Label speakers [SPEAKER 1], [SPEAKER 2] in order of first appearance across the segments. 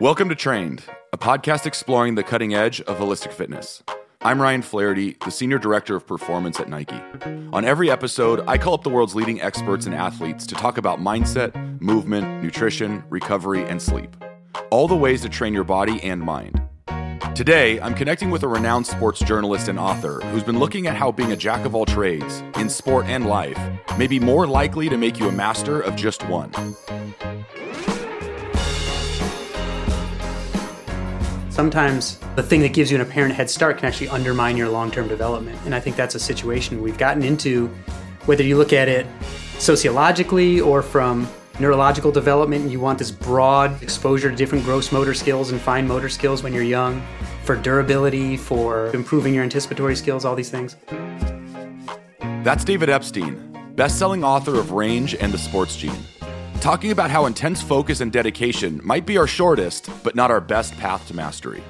[SPEAKER 1] Welcome to Trained, a podcast exploring the cutting edge of holistic fitness. I'm Ryan Flaherty, the Senior Director of Performance at Nike. On every episode, I call up the world's leading experts and athletes to talk about mindset, movement, nutrition, recovery, and sleep. All the ways to train your body and mind. Today, I'm connecting with a renowned sports journalist and author who's been looking at how being a jack of all trades, in sport and life, may be more likely to make you a master of just one.
[SPEAKER 2] Sometimes the thing that gives you an apparent head start can actually undermine your long term development. And I think that's a situation we've gotten into, whether you look at it sociologically or from neurological development, and you want this broad exposure to different gross motor skills and fine motor skills when you're young, for durability, for improving your anticipatory skills, all these things.
[SPEAKER 1] That's David Epstein, best selling author of Range and the Sports Gene talking about how intense focus and dedication might be our shortest, but not our best path to mastery.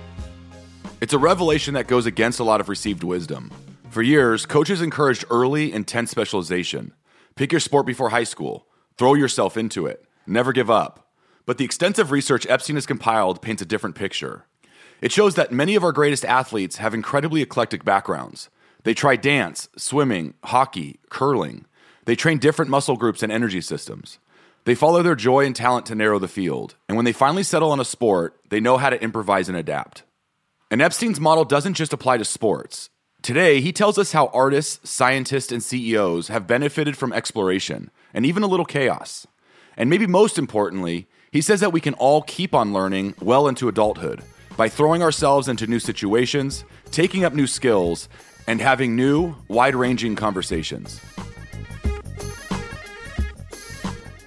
[SPEAKER 1] It's a revelation that goes against a lot of received wisdom. For years, coaches encouraged early, intense specialization. Pick your sport before high school, throw yourself into it, never give up. But the extensive research Epstein has compiled paints a different picture. It shows that many of our greatest athletes have incredibly eclectic backgrounds. They try dance, swimming, hockey, curling. They train different muscle groups and energy systems. They follow their joy and talent to narrow the field, and when they finally settle on a sport, they know how to improvise and adapt. And Epstein's model doesn't just apply to sports. Today, he tells us how artists, scientists, and CEOs have benefited from exploration and even a little chaos. And maybe most importantly, he says that we can all keep on learning well into adulthood by throwing ourselves into new situations, taking up new skills, and having new, wide ranging conversations.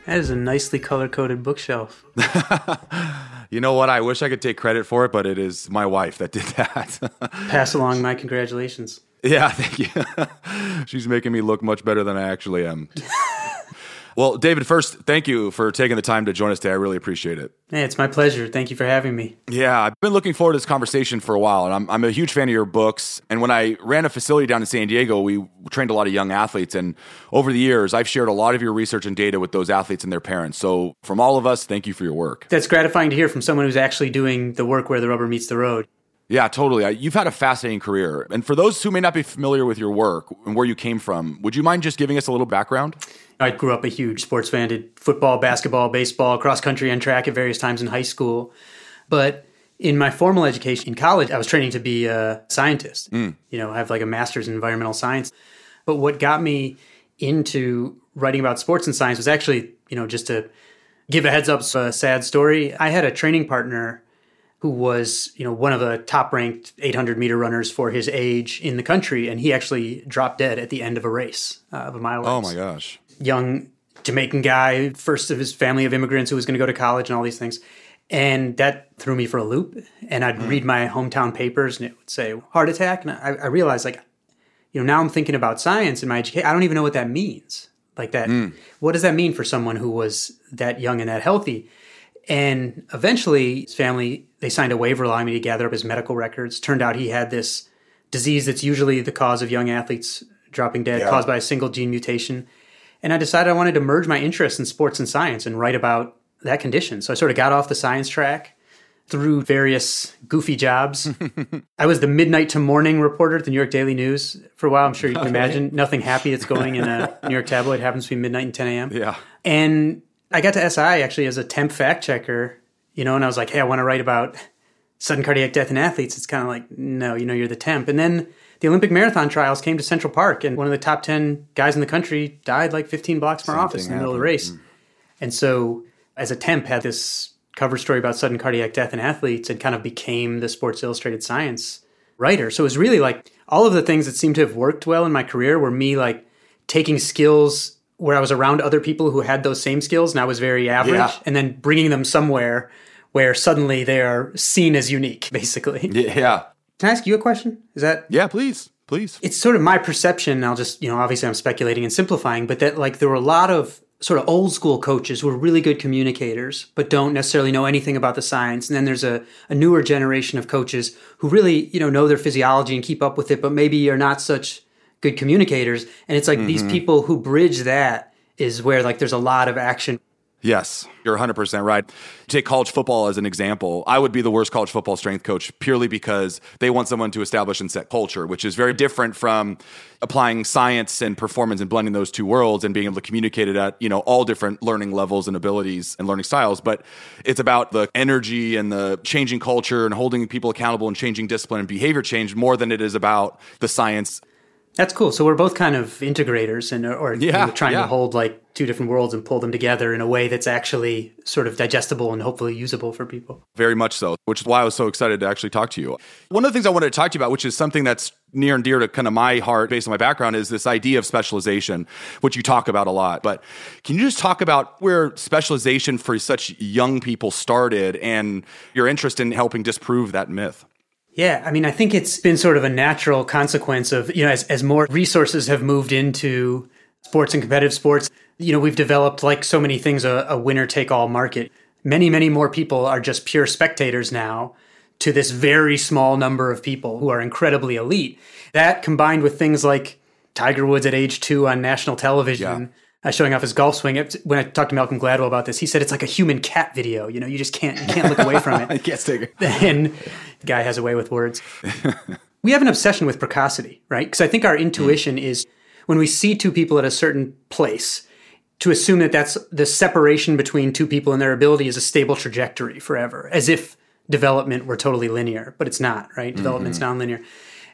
[SPEAKER 2] That is a nicely color coded bookshelf.
[SPEAKER 1] you know what? I wish I could take credit for it, but it is my wife that did that.
[SPEAKER 2] Pass along my congratulations.
[SPEAKER 1] Yeah, thank you. She's making me look much better than I actually am. Well, David, first, thank you for taking the time to join us today. I really appreciate it.
[SPEAKER 2] Hey, it's my pleasure. Thank you for having me.
[SPEAKER 1] Yeah, I've been looking forward to this conversation for a while, and I'm, I'm a huge fan of your books. And when I ran a facility down in San Diego, we trained a lot of young athletes. And over the years, I've shared a lot of your research and data with those athletes and their parents. So, from all of us, thank you for your work.
[SPEAKER 2] That's gratifying to hear from someone who's actually doing the work where the rubber meets the road.
[SPEAKER 1] Yeah, totally. You've had a fascinating career. And for those who may not be familiar with your work and where you came from, would you mind just giving us a little background?
[SPEAKER 2] I grew up a huge sports fan, did football, basketball, baseball, cross country, and track at various times in high school. But in my formal education in college, I was training to be a scientist. Mm. You know, I have like a master's in environmental science. But what got me into writing about sports and science was actually, you know, just to give a heads up, a sad story. I had a training partner who was you know one of the top ranked 800 meter runners for his age in the country and he actually dropped dead at the end of a race uh, of a mile race.
[SPEAKER 1] oh my gosh
[SPEAKER 2] young jamaican guy first of his family of immigrants who was going to go to college and all these things and that threw me for a loop and i'd mm. read my hometown papers and it would say heart attack and I, I, realized like you know now i'm thinking about science in my education i don't even know what that means like that mm. what does that mean for someone who was that young and that healthy and eventually, his family they signed a waiver allowing me to gather up his medical records. Turned out he had this disease that's usually the cause of young athletes dropping dead, yeah. caused by a single gene mutation. And I decided I wanted to merge my interests in sports and science and write about that condition. So I sort of got off the science track through various goofy jobs. I was the midnight to morning reporter at the New York Daily News for a while. I'm sure you can okay. imagine. Nothing happy that's going in a New York tabloid happens between midnight and 10 a.m.
[SPEAKER 1] Yeah.
[SPEAKER 2] And I got to SI actually as a temp fact checker, you know, and I was like, hey, I want to write about sudden cardiac death in athletes. It's kind of like, no, you know, you're the temp. And then the Olympic marathon trials came to Central Park, and one of the top 10 guys in the country died like 15 blocks from our office in the middle of the race. Mm. And so, as a temp, had this cover story about sudden cardiac death in athletes and kind of became the Sports Illustrated Science writer. So it was really like all of the things that seemed to have worked well in my career were me like taking skills where I was around other people who had those same skills and I was very average, yeah. and then bringing them somewhere where suddenly they are seen as unique, basically.
[SPEAKER 1] Yeah.
[SPEAKER 2] Can I ask you a question? Is that?
[SPEAKER 1] Yeah, please. Please.
[SPEAKER 2] It's sort of my perception. I'll just, you know, obviously I'm speculating and simplifying, but that like there were a lot of sort of old school coaches who are really good communicators, but don't necessarily know anything about the science. And then there's a, a newer generation of coaches who really, you know, know their physiology and keep up with it, but maybe are not such good communicators. And it's like mm-hmm. these people who bridge that is where like there's a lot of action.
[SPEAKER 1] Yes, you're 100% right. Take college football as an example. I would be the worst college football strength coach purely because they want someone to establish and set culture, which is very different from applying science and performance and blending those two worlds and being able to communicate it at, you know, all different learning levels and abilities and learning styles, but it's about the energy and the changing culture and holding people accountable and changing discipline and behavior change more than it is about the science
[SPEAKER 2] that's cool. So we're both kind of integrators and or
[SPEAKER 1] yeah,
[SPEAKER 2] you know, trying
[SPEAKER 1] yeah.
[SPEAKER 2] to hold like two different worlds and pull them together in a way that's actually sort of digestible and hopefully usable for people.
[SPEAKER 1] Very much so, which is why I was so excited to actually talk to you. One of the things I wanted to talk to you about, which is something that's near and dear to kind of my heart based on my background, is this idea of specialization, which you talk about a lot. But can you just talk about where specialization for such young people started and your interest in helping disprove that myth?
[SPEAKER 2] Yeah, I mean, I think it's been sort of a natural consequence of, you know, as, as more resources have moved into sports and competitive sports, you know, we've developed, like so many things, a, a winner take all market. Many, many more people are just pure spectators now to this very small number of people who are incredibly elite. That combined with things like Tiger Woods at age two on national television. Yeah uh, showing off his golf swing. When I talked to Malcolm Gladwell about this, he said it's like a human cat video. You know, you just can't you can't look away from it.
[SPEAKER 1] I can't take it.
[SPEAKER 2] And the guy has a way with words. we have an obsession with precocity, right? Because I think our intuition mm. is when we see two people at a certain place, to assume that that's the separation between two people and their ability is a stable trajectory forever, as if development were totally linear, but it's not, right? Mm-hmm. Development's nonlinear.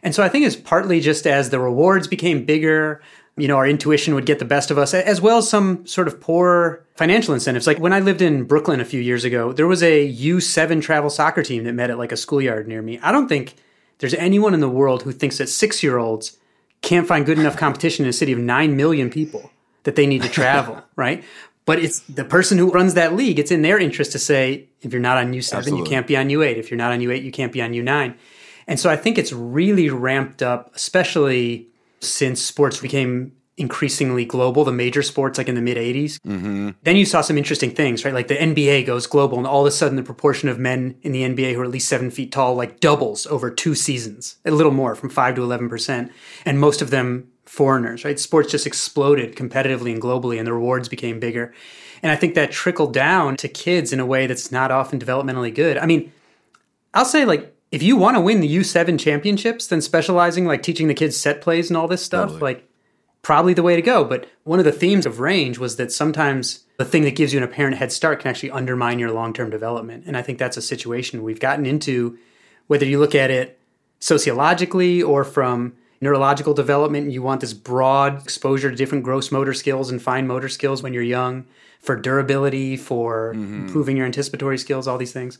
[SPEAKER 2] And so I think it's partly just as the rewards became bigger, you know, our intuition would get the best of us, as well as some sort of poor financial incentives. Like when I lived in Brooklyn a few years ago, there was a U7 travel soccer team that met at like a schoolyard near me. I don't think there's anyone in the world who thinks that six year olds can't find good enough competition in a city of 9 million people that they need to travel, right? But it's the person who runs that league, it's in their interest to say, if you're not on U7, Absolutely. you can't be on U8. If you're not on U8, you can't be on U9. And so I think it's really ramped up, especially since sports became increasingly global, the major sports like in the mid 80s. Mm-hmm. Then you saw some interesting things, right? Like the NBA goes global, and all of a sudden the proportion of men in the NBA who are at least seven feet tall like doubles over two seasons, a little more from five to 11%. And most of them foreigners, right? Sports just exploded competitively and globally, and the rewards became bigger. And I think that trickled down to kids in a way that's not often developmentally good. I mean, I'll say like if you want to win the U7 championships, then specializing like teaching the kids set plays and all this stuff, totally. like probably the way to go. But one of the themes of range was that sometimes the thing that gives you an apparent head start can actually undermine your long term development. And I think that's a situation we've gotten into, whether you look at it sociologically or from neurological development, you want this broad exposure to different gross motor skills and fine motor skills when you're young for durability, for mm-hmm. improving your anticipatory skills, all these things.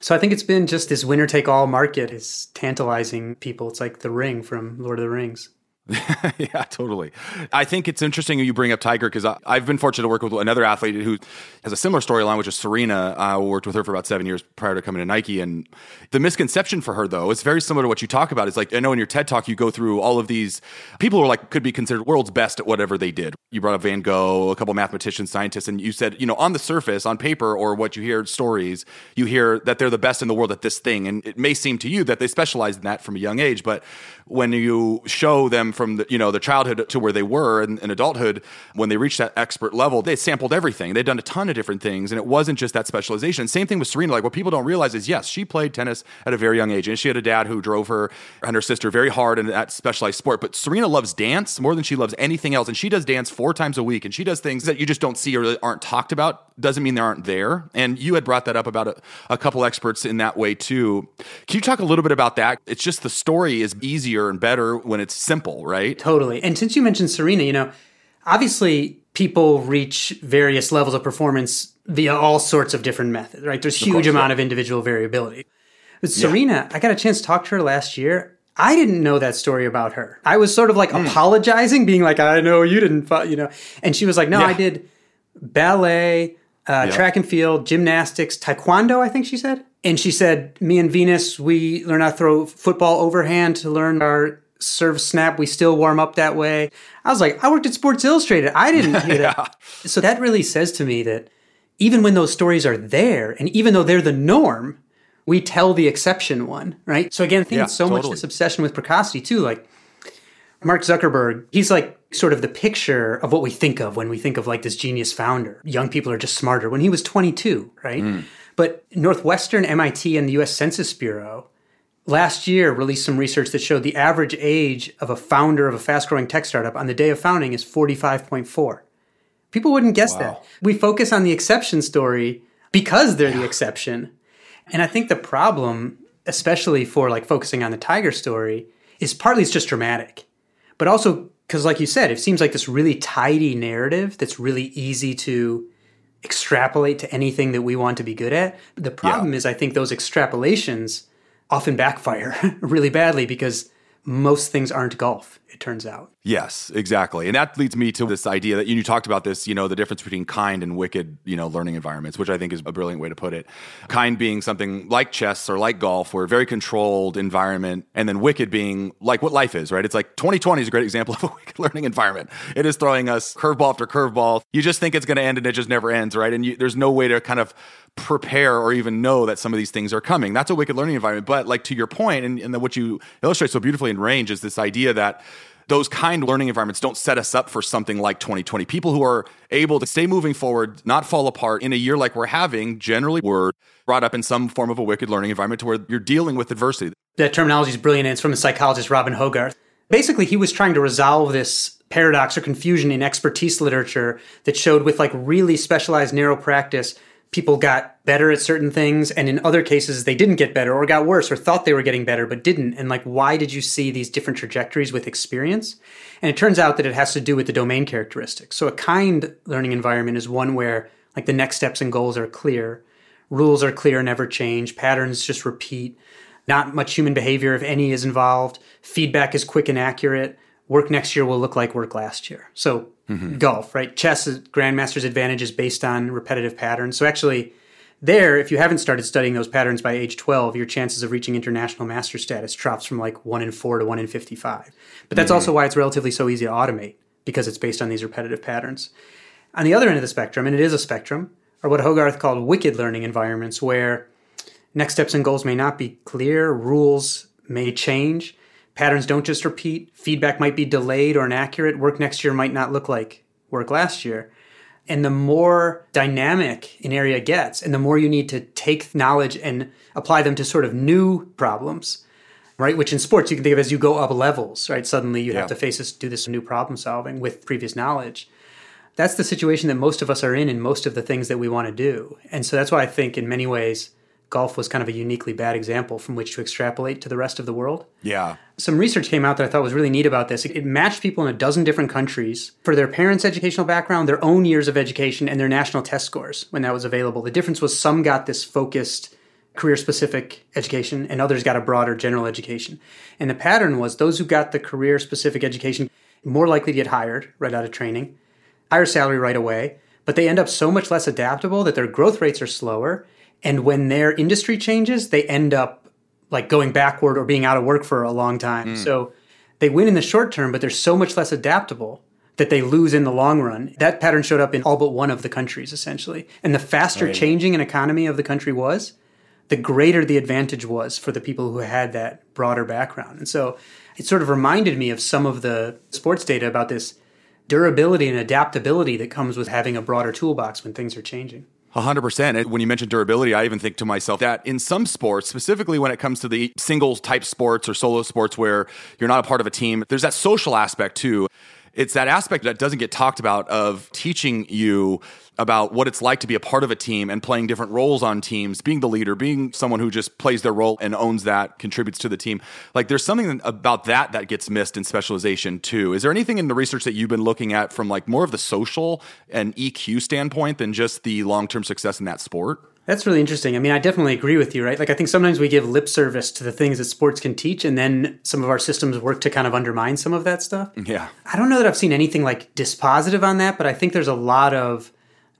[SPEAKER 2] So I think it's been just this winner take all market is tantalizing people. It's like the ring from Lord of the Rings.
[SPEAKER 1] yeah, totally. I think it's interesting you bring up Tiger because I've been fortunate to work with another athlete who has a similar storyline, which is Serena. I worked with her for about seven years prior to coming to Nike. And the misconception for her, though, is very similar to what you talk about. It's like, I know in your TED talk, you go through all of these people who are like, could be considered world's best at whatever they did. You brought up Van Gogh, a couple mathematicians, scientists, and you said, you know, on the surface, on paper, or what you hear stories, you hear that they're the best in the world at this thing. And it may seem to you that they specialize in that from a young age. But when you show them from the you know the childhood to where they were in, in, adulthood when they reached that expert level they sampled everything. They'd done a ton of different things and it wasn't just that specialization. Same thing with serena. Like what people don't realize is yes she played tennis at a very young age and she had a dad who drove her and her sister very hard in that specialized sport. But serena loves dance more than she loves anything else and she does dance four times a week and she does things that you just don't see or that aren't talked about. Doesn't mean they aren't there. And you had brought that up about a, a couple experts in that way too. Can you talk a little bit about that? It's just the story is easier and better when it's simple right
[SPEAKER 2] Totally. And since you mentioned Serena, you know, obviously people reach various levels of performance via all sorts of different methods, right? There's huge course, amount yeah. of individual variability. But Serena, yeah. I got a chance to talk to her last year. I didn't know that story about her. I was sort of like mm. apologizing, being like, I know you didn't, you know. And she was like, No, yeah. I did ballet, uh, track and field, gymnastics, taekwondo, I think she said. And she said, Me and Venus, we learn how to throw football overhand to learn our serve snap. We still warm up that way. I was like, I worked at Sports Illustrated. I didn't hear yeah. that. So that really says to me that even when those stories are there, and even though they're the norm, we tell the exception one, right? So again, I think yeah, it's so totally. much this obsession with precocity too. Like Mark Zuckerberg, he's like sort of the picture of what we think of when we think of like this genius founder. Young people are just smarter. When he was 22, right? Mm. But Northwestern, MIT, and the US Census Bureau last year released some research that showed the average age of a founder of a fast growing tech startup on the day of founding is 45.4. People wouldn't guess wow. that. We focus on the exception story because they're yeah. the exception. And I think the problem, especially for like focusing on the Tiger story, is partly it's just dramatic, but also because, like you said, it seems like this really tidy narrative that's really easy to extrapolate to anything that we want to be good at. The problem yeah. is, I think those extrapolations often backfire really badly because most things aren't golf, it turns out.
[SPEAKER 1] Yes, exactly. And that leads me to this idea that you talked about this, you know, the difference between kind and wicked, you know, learning environments, which I think is a brilliant way to put it. Kind being something like chess or like golf, where a very controlled environment, and then wicked being like what life is, right? It's like 2020 is a great example of a wicked learning environment. It is throwing us curveball after curveball. You just think it's going to end and it just never ends, right? And you, there's no way to kind of prepare or even know that some of these things are coming. That's a wicked learning environment. But like to your point, and, and what you illustrate so beautifully in range is this idea that those kind learning environments don't set us up for something like 2020. People who are able to stay moving forward, not fall apart in a year like we're having, generally were brought up in some form of a wicked learning environment to where you're dealing with adversity.
[SPEAKER 2] That terminology is brilliant. It's from the psychologist Robin Hogarth. Basically, he was trying to resolve this paradox or confusion in expertise literature that showed with like really specialized narrow practice people got better at certain things and in other cases they didn't get better or got worse or thought they were getting better but didn't. And like why did you see these different trajectories with experience? And it turns out that it has to do with the domain characteristics. So a kind learning environment is one where like the next steps and goals are clear rules are clear and never change patterns just repeat not much human behavior if any is involved feedback is quick and accurate work next year will look like work last year so mm-hmm. golf, right? Chess, Grandmaster's advantage is based on repetitive patterns. So actually, there, if you haven't started studying those patterns by age 12, your chances of reaching international master status drops from like 1 in 4 to 1 in 55. But that's mm-hmm. also why it's relatively so easy to automate because it's based on these repetitive patterns. On the other end of the spectrum, and it is a spectrum, are what Hogarth called wicked learning environments where next steps and goals may not be clear, rules may change, Patterns don't just repeat. Feedback might be delayed or inaccurate. Work next year might not look like work last year. And the more dynamic an area gets, and the more you need to take knowledge and apply them to sort of new problems, right? Which in sports you can think of as you go up levels, right? Suddenly you yeah. have to face this, do this new problem solving with previous knowledge. That's the situation that most of us are in in most of the things that we want to do. And so that's why I think in many ways golf was kind of a uniquely bad example from which to extrapolate to the rest of the world.
[SPEAKER 1] Yeah.
[SPEAKER 2] Some research came out that I thought was really neat about this. It matched people in a dozen different countries for their parents' educational background, their own years of education, and their national test scores when that was available. The difference was some got this focused career specific education and others got a broader general education. And the pattern was those who got the career specific education more likely to get hired right out of training, higher salary right away, but they end up so much less adaptable that their growth rates are slower and when their industry changes, they end up like going backward or being out of work for a long time. Mm. So they win in the short term, but they're so much less adaptable that they lose in the long run. That pattern showed up in all but one of the countries, essentially. And the faster right. changing an economy of the country was, the greater the advantage was for the people who had that broader background. And so it sort of reminded me of some of the sports data about this durability and adaptability that comes with having a broader toolbox when things are changing.
[SPEAKER 1] 100%. When you mention durability, I even think to myself that in some sports, specifically when it comes to the singles type sports or solo sports where you're not a part of a team, there's that social aspect too. It's that aspect that doesn't get talked about of teaching you about what it's like to be a part of a team and playing different roles on teams, being the leader, being someone who just plays their role and owns that, contributes to the team. Like there's something about that that gets missed in specialization too. Is there anything in the research that you've been looking at from like more of the social and EQ standpoint than just the long-term success in that sport?
[SPEAKER 2] That's really interesting. I mean, I definitely agree with you, right? Like, I think sometimes we give lip service to the things that sports can teach, and then some of our systems work to kind of undermine some of that stuff.
[SPEAKER 1] Yeah.
[SPEAKER 2] I don't know that I've seen anything like dispositive on that, but I think there's a lot of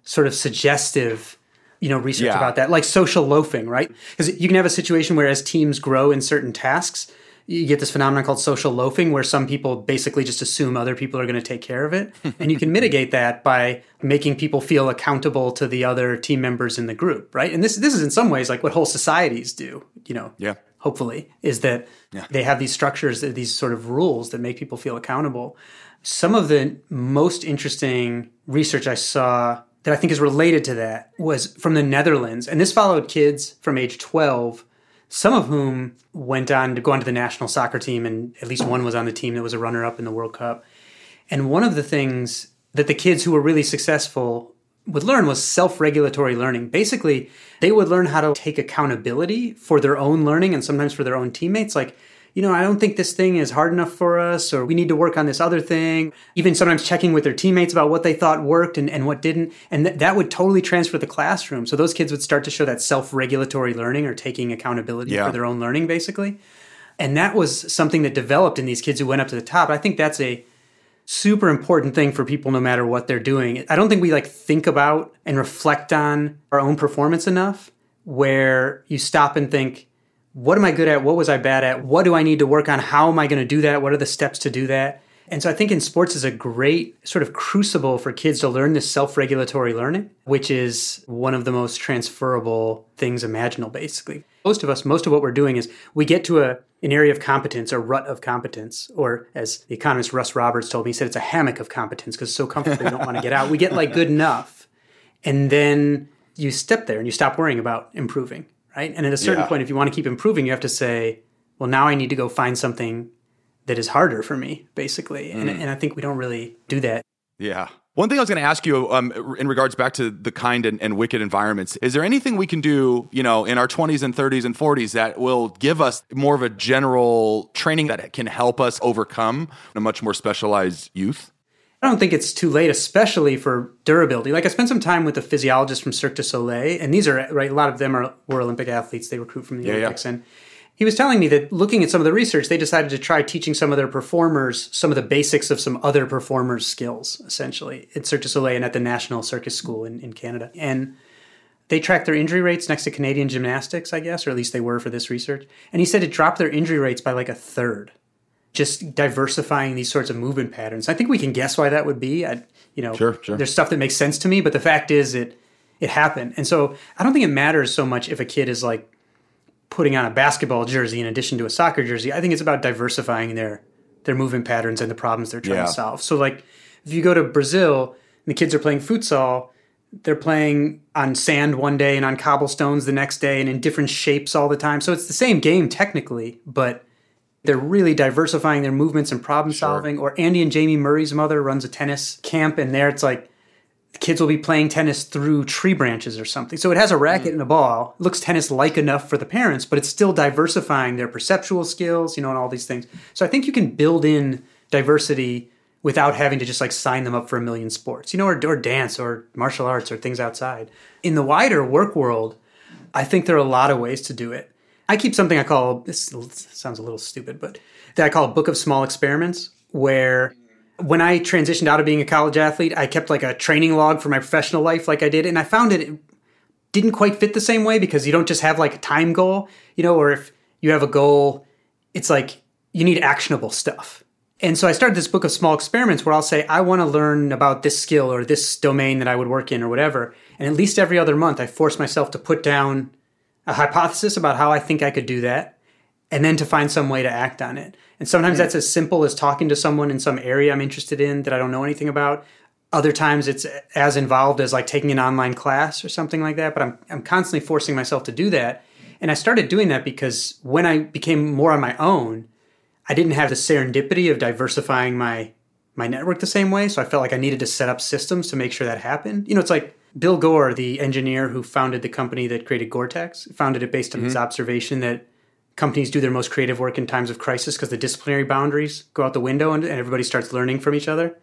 [SPEAKER 2] sort of suggestive you know research yeah. about that like social loafing right because you can have a situation where as teams grow in certain tasks you get this phenomenon called social loafing where some people basically just assume other people are going to take care of it and you can mitigate that by making people feel accountable to the other team members in the group right and this this is in some ways like what whole societies do you know
[SPEAKER 1] yeah
[SPEAKER 2] hopefully, is that yeah. they have these structures, these sort of rules that make people feel accountable. Some of the most interesting research I saw that I think is related to that was from the Netherlands. And this followed kids from age 12, some of whom went on to go onto the national soccer team, and at least one was on the team that was a runner up in the World Cup. And one of the things that the kids who were really successful would learn was self regulatory learning. Basically, they would learn how to take accountability for their own learning and sometimes for their own teammates. Like, you know, I don't think this thing is hard enough for us, or we need to work on this other thing. Even sometimes checking with their teammates about what they thought worked and, and what didn't. And th- that would totally transfer the classroom. So those kids would start to show that self regulatory learning or taking accountability yeah. for their own learning, basically. And that was something that developed in these kids who went up to the top. I think that's a super important thing for people no matter what they're doing. I don't think we like think about and reflect on our own performance enough where you stop and think, what am I good at? What was I bad at? What do I need to work on? How am I going to do that? What are the steps to do that? And so I think in sports is a great sort of crucible for kids to learn this self-regulatory learning, which is one of the most transferable things imaginable basically. Most of us, most of what we're doing is we get to a an area of competence or rut of competence, or as the economist Russ Roberts told me, he said it's a hammock of competence because it's so comfortable you don't want to get out. We get like good enough. And then you step there and you stop worrying about improving right? And at a certain yeah. point, if you want to keep improving, you have to say, well, now I need to go find something that is harder for me, basically. Mm. And, and I think we don't really do that.
[SPEAKER 1] Yeah. One thing I was going to ask you um, in regards back to the kind and, and, wicked environments, is there anything we can do, you know, in our 20s and 30s and 40s that will give us more of a general training that can help us overcome a much more specialized youth?
[SPEAKER 2] I don't think it's too late, especially for durability. Like I spent some time with a physiologist from Cirque du Soleil, and these are right. A lot of them are were Olympic athletes. They recruit from the yeah, Olympics, yeah. and he was telling me that looking at some of the research, they decided to try teaching some of their performers some of the basics of some other performers' skills, essentially at Cirque du Soleil and at the National Circus School in, in Canada, and they tracked their injury rates next to Canadian gymnastics, I guess, or at least they were for this research. And he said it dropped their injury rates by like a third just diversifying these sorts of movement patterns. I think we can guess why that would be. I, you know,
[SPEAKER 1] sure, sure.
[SPEAKER 2] there's stuff that makes sense to me, but the fact is it it happened. And so I don't think it matters so much if a kid is like putting on a basketball jersey in addition to a soccer jersey. I think it's about diversifying their their movement patterns and the problems they're trying yeah. to solve. So like if you go to Brazil and the kids are playing futsal, they're playing on sand one day and on cobblestones the next day and in different shapes all the time. So it's the same game technically, but they're really diversifying their movements and problem solving. Sure. Or Andy and Jamie Murray's mother runs a tennis camp, and there it's like the kids will be playing tennis through tree branches or something. So it has a racket mm. and a ball. It looks tennis like enough for the parents, but it's still diversifying their perceptual skills, you know, and all these things. So I think you can build in diversity without having to just like sign them up for a million sports, you know, or, or dance or martial arts or things outside. In the wider work world, I think there are a lot of ways to do it. I keep something I call this sounds a little stupid, but that I call a book of small experiments where when I transitioned out of being a college athlete, I kept like a training log for my professional life like I did and I found it didn't quite fit the same way because you don't just have like a time goal, you know, or if you have a goal, it's like you need actionable stuff. And so I started this book of small experiments where I'll say, I want to learn about this skill or this domain that I would work in or whatever. And at least every other month, I force myself to put down a hypothesis about how I think I could do that, and then to find some way to act on it. And sometimes mm-hmm. that's as simple as talking to someone in some area I'm interested in that I don't know anything about. Other times it's as involved as like taking an online class or something like that, but I'm, I'm constantly forcing myself to do that. And I started doing that because when I became more on my own, I didn't have the serendipity of diversifying my my network the same way. So I felt like I needed to set up systems to make sure that happened. You know, it's like Bill Gore, the engineer who founded the company that created Gore-Tex, founded it based on mm-hmm. his observation that companies do their most creative work in times of crisis because the disciplinary boundaries go out the window and, and, everybody starts learning from each other.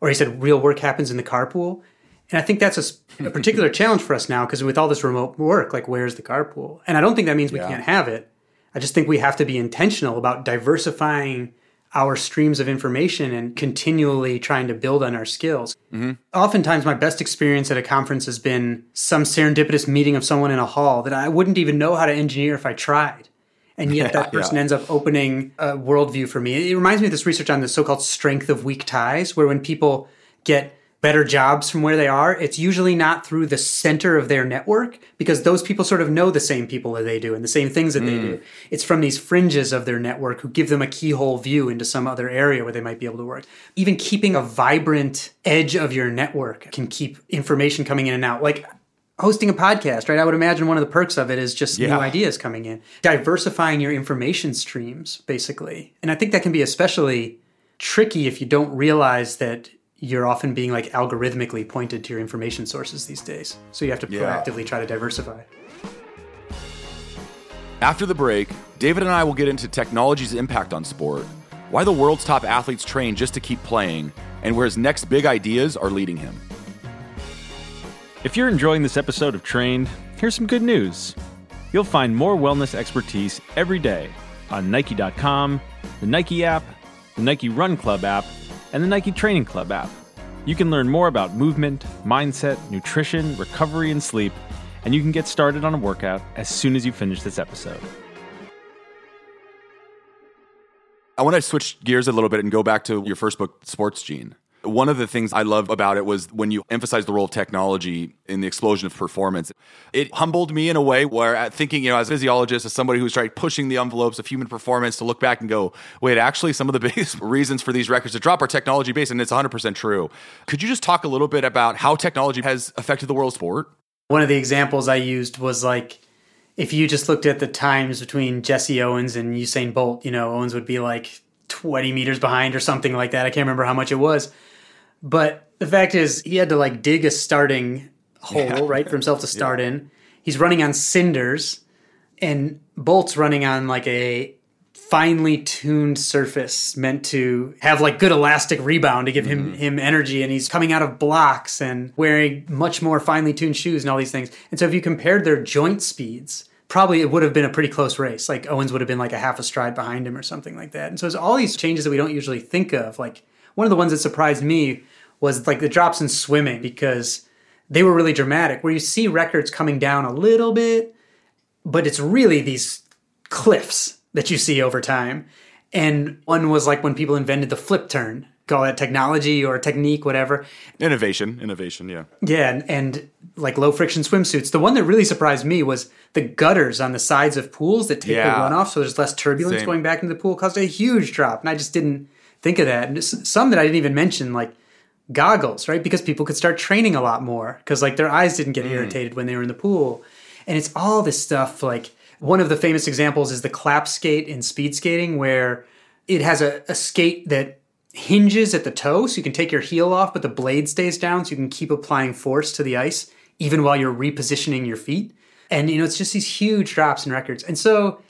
[SPEAKER 2] Or he said real work happens in the carpool. And I think that's a, a particular challenge for us now because with all this remote work, like where's the carpool? And I don't think that means we yeah. can't have it. I just think we have to be intentional about diversifying our streams of information and continually trying to build on our skills. Mm-hmm. Oftentimes, my best experience at a conference has been some serendipitous meeting of someone in a hall that I wouldn't even know how to engineer if I tried. And yet, that person yeah. ends up opening a worldview for me. It reminds me of this research on the so called strength of weak ties, where when people get better jobs from where they are, it's usually not through the center of their network because those people sort of know the same people that they do and the same things that mm. they do. It's from these fringes of their network who give them a keyhole view into some other area where they might be able to work. Even keeping a vibrant edge of your network can keep information coming in and out. Like hosting a podcast, right? I would imagine one of the perks of it is just yeah. new ideas coming in, diversifying your information streams, basically. And I think that can be especially tricky if you don't realize that you're often being like algorithmically pointed to your information sources these days. So you have to proactively yeah. try to diversify.
[SPEAKER 1] After the break, David and I will get into technology's impact on sport, why the world's top athletes train just to keep playing, and where his next big ideas are leading him.
[SPEAKER 3] If you're enjoying this episode of Trained, here's some good news. You'll find more wellness expertise every day on Nike.com, the Nike app, the Nike Run Club app, and the Nike Training Club app. You can learn more about movement, mindset, nutrition, recovery, and sleep, and you can get started on a workout as soon as you finish this episode.
[SPEAKER 1] I want to switch gears a little bit and go back to your first book, Sports Gene. One of the things I love about it was when you emphasized the role of technology in the explosion of performance. It humbled me in a way where, uh, thinking, you know, as a physiologist, as somebody who's tried pushing the envelopes of human performance, to look back and go, wait, actually, some of the biggest reasons for these records to drop are technology based, and it's 100% true. Could you just talk a little bit about how technology has affected the world of sport?
[SPEAKER 2] One of the examples I used was like, if you just looked at the times between Jesse Owens and Usain Bolt, you know, Owens would be like 20 meters behind or something like that. I can't remember how much it was but the fact is, he had to like dig a starting hole, yeah. right, for himself to start yeah. in. He's running on cinders, and Bolt's running on like a finely tuned surface meant to have like good elastic rebound to give him mm. him energy and he's coming out of blocks and wearing much more finely tuned shoes and all these things. And so if you compared their joint speeds, probably it would have been a pretty close race. Like Owens would have been like a half a stride behind him or something like that. And so it's all these changes that we don't usually think of. Like one of the ones that surprised me was like the drops in swimming because they were really dramatic where you see records coming down a little bit but it's really these cliffs that you see over time. And one was like when people invented the flip turn call that technology or technique whatever.
[SPEAKER 1] Innovation innovation yeah.
[SPEAKER 2] Yeah and, and like low friction swimsuits. The one that really surprised me was the gutters on the sides of pools that take yeah. the runoff so there's less turbulence Same. going back into the pool caused a huge drop and i just didn't think of that. And some that i didn't even mention like goggles, right? Because people could start training a lot more because like their eyes didn't get mm. irritated when they were in the pool. And it's all this stuff like one of the famous examples is the clap skate in speed skating where it has a, a skate that hinges at the toe so you can take your heel off but the blade stays down so you can keep applying force to the ice even while you're repositioning your feet. And you know, it's just these huge drops in records. And so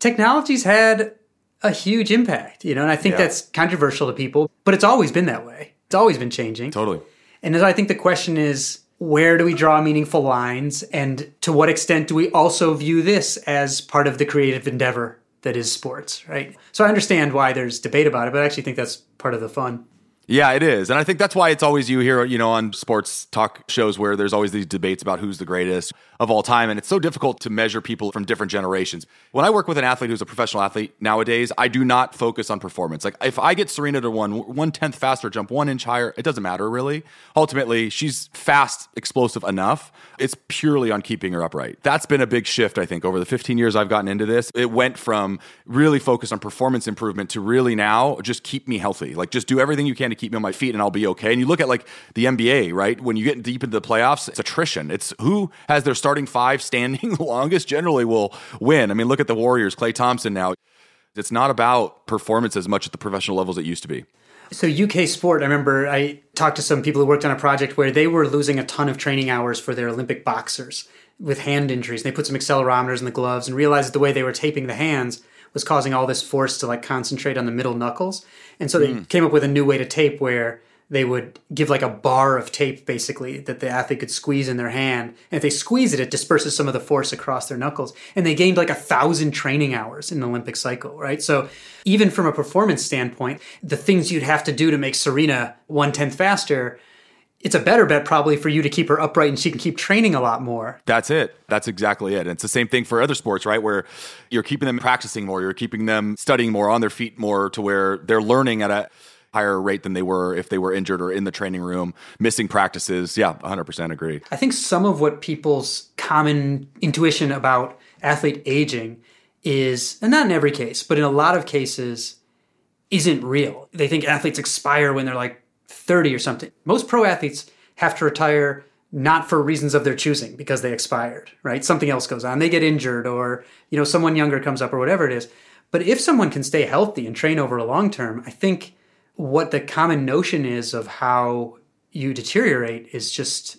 [SPEAKER 2] technology's had a huge impact, you know, and I think yeah. that's controversial to people, but it's always been that way. It's always been changing.
[SPEAKER 1] Totally.
[SPEAKER 2] And I think the question is where do we draw meaningful lines and to what extent do we also view this as part of the creative endeavor that is sports, right? So I understand why there's debate about it, but I actually think that's part of the fun.
[SPEAKER 1] Yeah, it is. And I think that's why it's always you hear, you know, on sports talk shows where there's always these debates about who's the greatest of all time. And it's so difficult to measure people from different generations. When I work with an athlete who's a professional athlete nowadays, I do not focus on performance. Like if I get Serena to one one tenth faster, jump one inch higher, it doesn't matter really. Ultimately, she's fast, explosive enough. It's purely on keeping her upright. That's been a big shift, I think, over the 15 years I've gotten into this. It went from really focus on performance improvement to really now just keep me healthy. Like just do everything you can to keep me on my feet and I'll be okay. And you look at like the NBA, right? When you get deep into the playoffs, it's attrition. It's who has their starting five standing the longest generally will win. I mean, look at the Warriors, Klay Thompson now. It's not about performance as much at the professional levels it used to be.
[SPEAKER 2] So UK Sport, I remember I talked to some people who worked on a project where they were losing a ton of training hours for their Olympic boxers with hand injuries. They put some accelerometers in the gloves and realized that the way they were taping the hands was causing all this force to like concentrate on the middle knuckles. And so they mm. came up with a new way to tape where they would give like a bar of tape basically that the athlete could squeeze in their hand. And if they squeeze it, it disperses some of the force across their knuckles. And they gained like a thousand training hours in the Olympic cycle, right? So even from a performance standpoint, the things you'd have to do to make Serena one tenth faster it's a better bet probably for you to keep her upright and she can keep training a lot more.
[SPEAKER 1] That's it. That's exactly it. And it's the same thing for other sports, right? Where you're keeping them practicing more, you're keeping them studying more on their feet more to where they're learning at a higher rate than they were if they were injured or in the training room, missing practices. Yeah, 100% agree.
[SPEAKER 2] I think some of what people's common intuition about athlete aging is, and not in every case, but in a lot of cases, isn't real. They think athletes expire when they're like 30 or something. Most pro athletes have to retire not for reasons of their choosing because they expired, right? Something else goes on. They get injured or, you know, someone younger comes up or whatever it is. But if someone can stay healthy and train over a long term, I think what the common notion is of how you deteriorate is just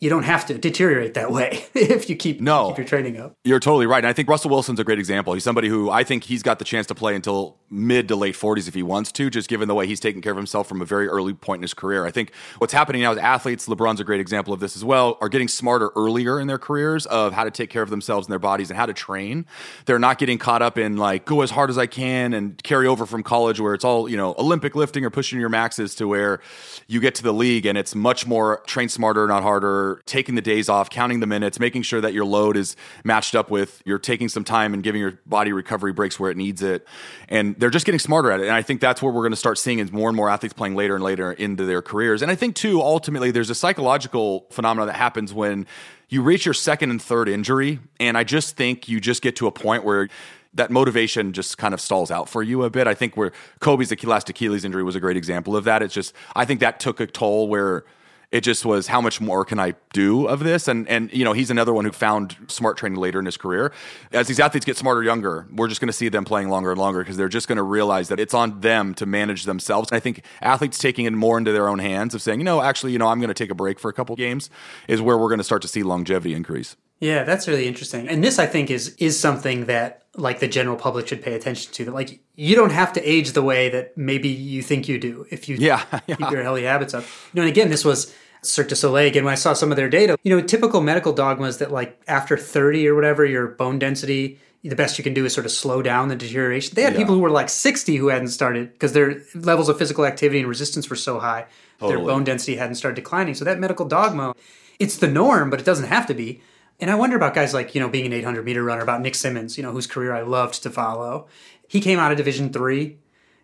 [SPEAKER 2] you don't have to deteriorate that way if you keep,
[SPEAKER 1] no,
[SPEAKER 2] keep your training up.
[SPEAKER 1] You're totally right. And I think Russell Wilson's a great example. He's somebody who I think he's got the chance to play until mid to late 40s if he wants to, just given the way he's taking care of himself from a very early point in his career. I think what's happening now is athletes, LeBron's a great example of this as well, are getting smarter earlier in their careers of how to take care of themselves and their bodies and how to train. They're not getting caught up in like go as hard as I can and carry over from college where it's all, you know, Olympic lifting or pushing your maxes to where you get to the league and it's much more train smarter, not harder, taking the days off, counting the minutes, making sure that your load is matched up with you're taking some time and giving your body recovery breaks where it needs it. And they're just getting smarter at it. And I think that's where we're going to start seeing is more and more athletes playing later and later into their careers. And I think too, ultimately, there's a psychological phenomenon that happens when you reach your second and third injury. And I just think you just get to a point where that motivation just kind of stalls out for you a bit. I think where Kobe's last Achilles injury was a great example of that. It's just I think that took a toll where it just was how much more can I do of this? And and you know, he's another one who found smart training later in his career. As these athletes get smarter younger, we're just going to see them playing longer and longer because they're just going to realize that it's on them to manage themselves. And I think athletes taking it more into their own hands of saying, you know, actually, you know, I'm going to take a break for a couple games is where we're going to start to see longevity increase.
[SPEAKER 2] Yeah, that's really interesting. And this I think is is something that like the general public should pay attention to. That like you don't have to age the way that maybe you think you do if you
[SPEAKER 1] yeah,
[SPEAKER 2] yeah. keep your healthy habits up. You know, and again, this was Cirque du Soleil. Again, when I saw some of their data, you know, typical medical dogmas that like after 30 or whatever, your bone density, the best you can do is sort of slow down the deterioration. They had yeah. people who were like 60 who hadn't started because their levels of physical activity and resistance were so high. Totally. Their bone density hadn't started declining. So that medical dogma, it's the norm, but it doesn't have to be. And I wonder about guys like, you know, being an 800 meter runner, about Nick Symmonds, you know, whose career I loved to follow. He came out of Division three,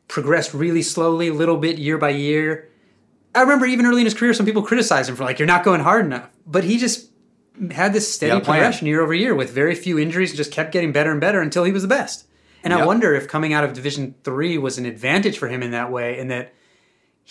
[SPEAKER 2] progressed really slowly, a little bit year by year. I remember even early in his career, some people criticized him for like, you're not going hard enough. But he just had this steady progression year over year with very few injuries and just kept getting better and better until he was the best. And yep. I wonder if coming out of Division three was an advantage for him in that way, in that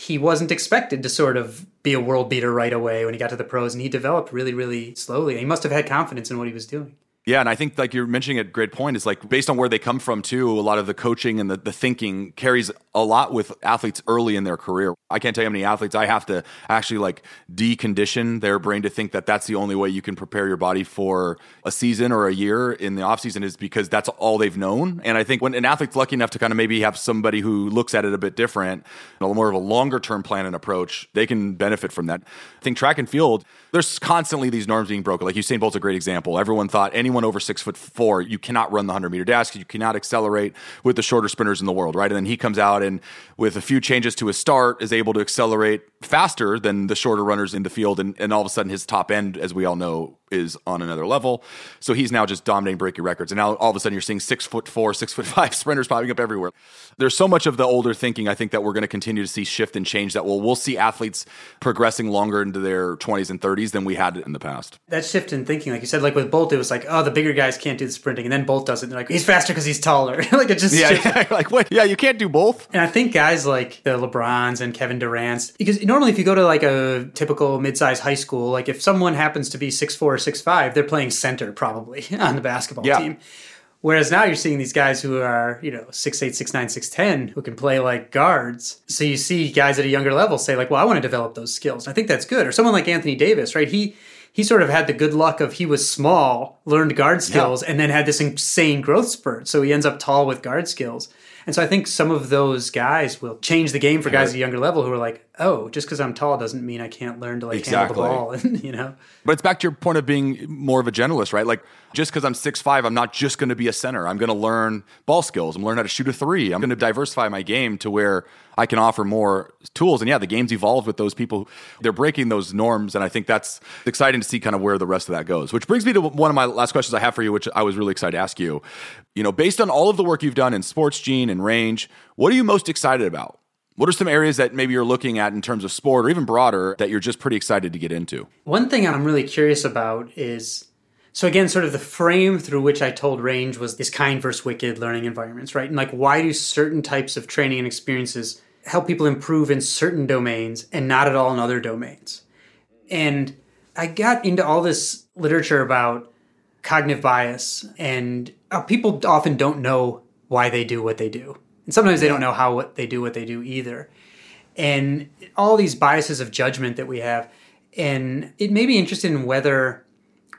[SPEAKER 2] he wasn't expected to sort of be a world beater right away when he got to the pros, and he developed really, really slowly. He must have had confidence in what he was doing.
[SPEAKER 1] Yeah, and I think like you're mentioning a great point is like based on where they come from too, a lot of the coaching and the, the thinking carries a lot with athletes early in their career. I can't tell you how many athletes I have to actually like decondition their brain to think that that's the only way you can prepare your body for a season or a year in the off season is because that's all they've known. And I think when an athlete's lucky enough to kind of maybe have somebody who looks at it a bit different, a little more of a longer term plan and approach, they can benefit from that. I think track and field, there's constantly these norms being broken. Like Usain Bolt's a great example. Everyone thought anyone over six foot four, you cannot run the 100 meter dash, you cannot accelerate with the shorter sprinters in the world, right? And then he comes out and with a few changes to his start is able to accelerate faster than the shorter runners in the field. And, and all of a sudden, his top end, as we all know, is on another level. So he's now just dominating breaking records. And now all of a sudden you're seeing six foot four, six foot five sprinters popping up everywhere. There's so much of the older thinking I think that we're going to continue to see shift and change that well, we'll see athletes progressing longer into their 20s and 30s than we had in the past.
[SPEAKER 2] That shift in thinking, like you said, like with Bolt, it was like, oh, the bigger guys can't do the sprinting. And then Bolt does it. And they're like, he's faster because he's taller. like it just,
[SPEAKER 1] yeah, yeah, like what? Yeah, you can't do both.
[SPEAKER 2] And I think guys like the LeBrons and Kevin Durant's, because normally if you go to like a typical mid-sized high school, like if someone happens to be six four or six five, they're playing playing center probably on the basketball yeah. team. Whereas now you're seeing these guys who are, you know, 6'8, 6'9, 6'10, who can play like guards. So you see guys at a younger level say, like, well, I want to develop those skills. I think that's good. Or someone like Anthony Davis, right? He he sort of had the good luck of he was small, learned guard skills, yeah. and then had this insane growth spurt. So he ends up tall with guard skills. And so I think some of those guys will change the game for guys at a younger level who are like, oh, just because I'm tall doesn't mean I can't learn to like exactly. handle the ball, and you know.
[SPEAKER 1] But it's back to your point of being more of a generalist, right? Like just because I'm six five, I'm not just going to be a center. I'm going to learn ball skills. I'm learn how to shoot a three. I'm going to diversify my game to where I can offer more tools. And yeah, the game's evolved with those people. They're breaking those norms, and I think that's exciting to see kind of where the rest of that goes. Which brings me to one of my last questions I have for you, which I was really excited to ask you. You know, based on all of the work you've done in Sports Gene and Range, what are you most excited about? What are some areas that maybe you're looking at in terms of sport or even broader that you're just pretty excited to get into?
[SPEAKER 2] One thing I'm really curious about is so again, sort of the frame through which I told range was this kind versus wicked learning environments, right? And like why do certain types of training and experiences help people improve in certain domains and not at all in other domains? And I got into all this literature about cognitive bias and uh, people often don't know why they do what they do. And sometimes they don't know how what they do what they do either. And all these biases of judgment that we have and it may be interested in whether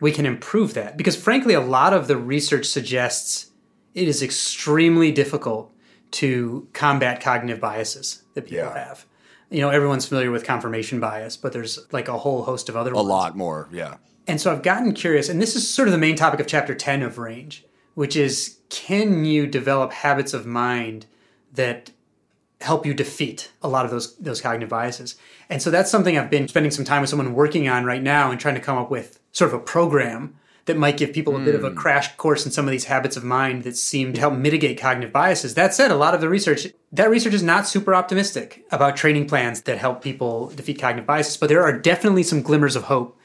[SPEAKER 2] we can improve that because frankly a lot of the research suggests it is extremely difficult to combat cognitive biases that people yeah. have you know everyone's familiar with confirmation bias but there's like a whole host of other
[SPEAKER 1] a
[SPEAKER 2] ones.
[SPEAKER 1] lot more yeah
[SPEAKER 2] and so i've gotten curious and this is sort of the main topic of chapter 10 of range which is can you develop habits of mind that help you defeat a lot of those those cognitive biases. And so that's something I've been spending some time with someone working on right now and trying to come up with sort of a program that might give people a mm. bit of a hmm. crash course in some of these habits of mind that seem to help mitigate cognitive biases. That said, a lot of the research that research is not super optimistic about training plans that help people defeat cognitive biases, but there are definitely some glimmers of hope.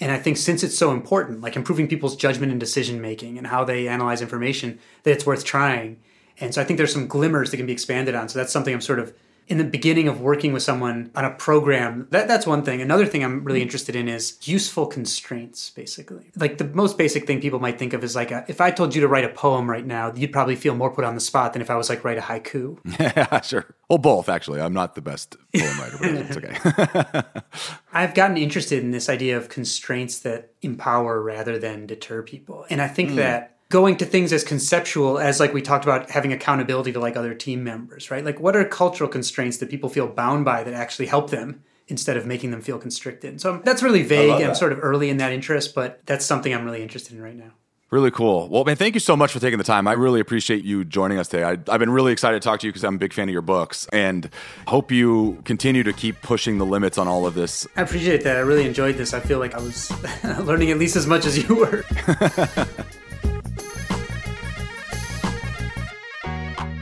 [SPEAKER 2] And I think since it's so important, like improving people's judgment and decision making and how they analyze information, that it's worth trying. And so I think there's some glimmers that can be expanded on. So that's something I'm sort of in the beginning of working with someone on a program. That, that's one thing. Another thing I'm really interested in is useful constraints, basically. Like the most basic thing people might think of is like, a, if I told you to write a poem right now, you'd probably feel more put on the spot than if I was like, write a haiku.
[SPEAKER 1] Yeah, sure. Well, both, actually. I'm not the best poem writer, but it's okay.
[SPEAKER 2] I've gotten interested in this idea of constraints that empower rather than deter people. And I think mm. that going to things as conceptual as like we talked about having accountability to like other team members right like what are cultural constraints that people feel bound by that actually help them instead of making them feel constricted so that's really vague and i'm sort of early in that interest but that's something i'm really interested in right now
[SPEAKER 1] Really cool. Well, man, thank you so much for taking the time. I really appreciate you joining us today. I, have been really excited to talk to you because I'm a big fan of your books and hope you continue to keep pushing the limits on all of this.
[SPEAKER 2] I appreciate that. I really enjoyed this. I feel like I was learning at least as much as you were.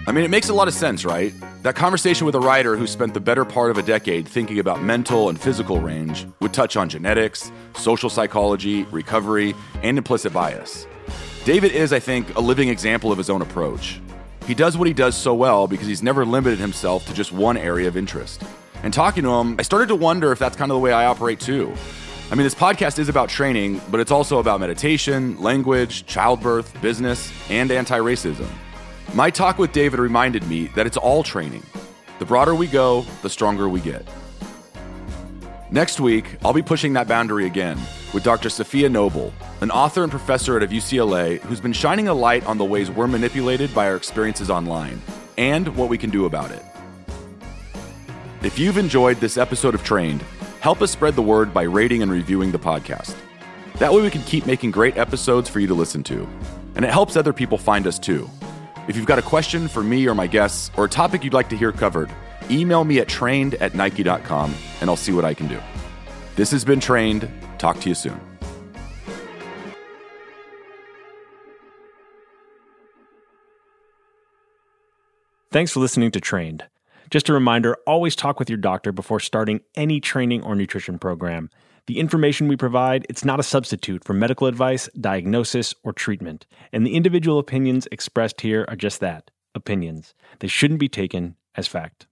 [SPEAKER 1] I mean, it makes a lot of sense, right? That conversation with a writer who spent the better part of a decade thinking about mental and physical range would touch on genetics, social psychology, recovery, and implicit bias. David is, I think, a living example of his own approach. He does what he does so well because he's never limited himself to just one area of interest. And talking to him, I started to wonder if that's kind of the way I operate too. I mean, this podcast is about training, but it's also about meditation, language, childbirth, business, and anti racism. My talk with David reminded me that it's all training. The broader we go, the stronger we get. Next week, I'll be pushing that boundary again with Dr. Safiya Noble, an author and professor at UCLA who's been shining a light on the ways we're manipulated by our experiences online and what we can do about it. If you've enjoyed this episode of Trained, help us spread the word by rating and reviewing the podcast. That way we can keep making great episodes for you to listen to, and it helps other people find us too. If you've got a question for me or my guests, or a topic you'd like to hear covered, email me at trained at nike.com and I'll see what I can do. This has been Trained. Talk to you soon.
[SPEAKER 3] Thanks for listening to Trained. Just a reminder always talk with your doctor before starting any training or nutrition program. The information we provide, it's not a substitute for medical advice, diagnosis, or treatment. And the individual opinions expressed here are just that, opinions. They shouldn't be taken as fact.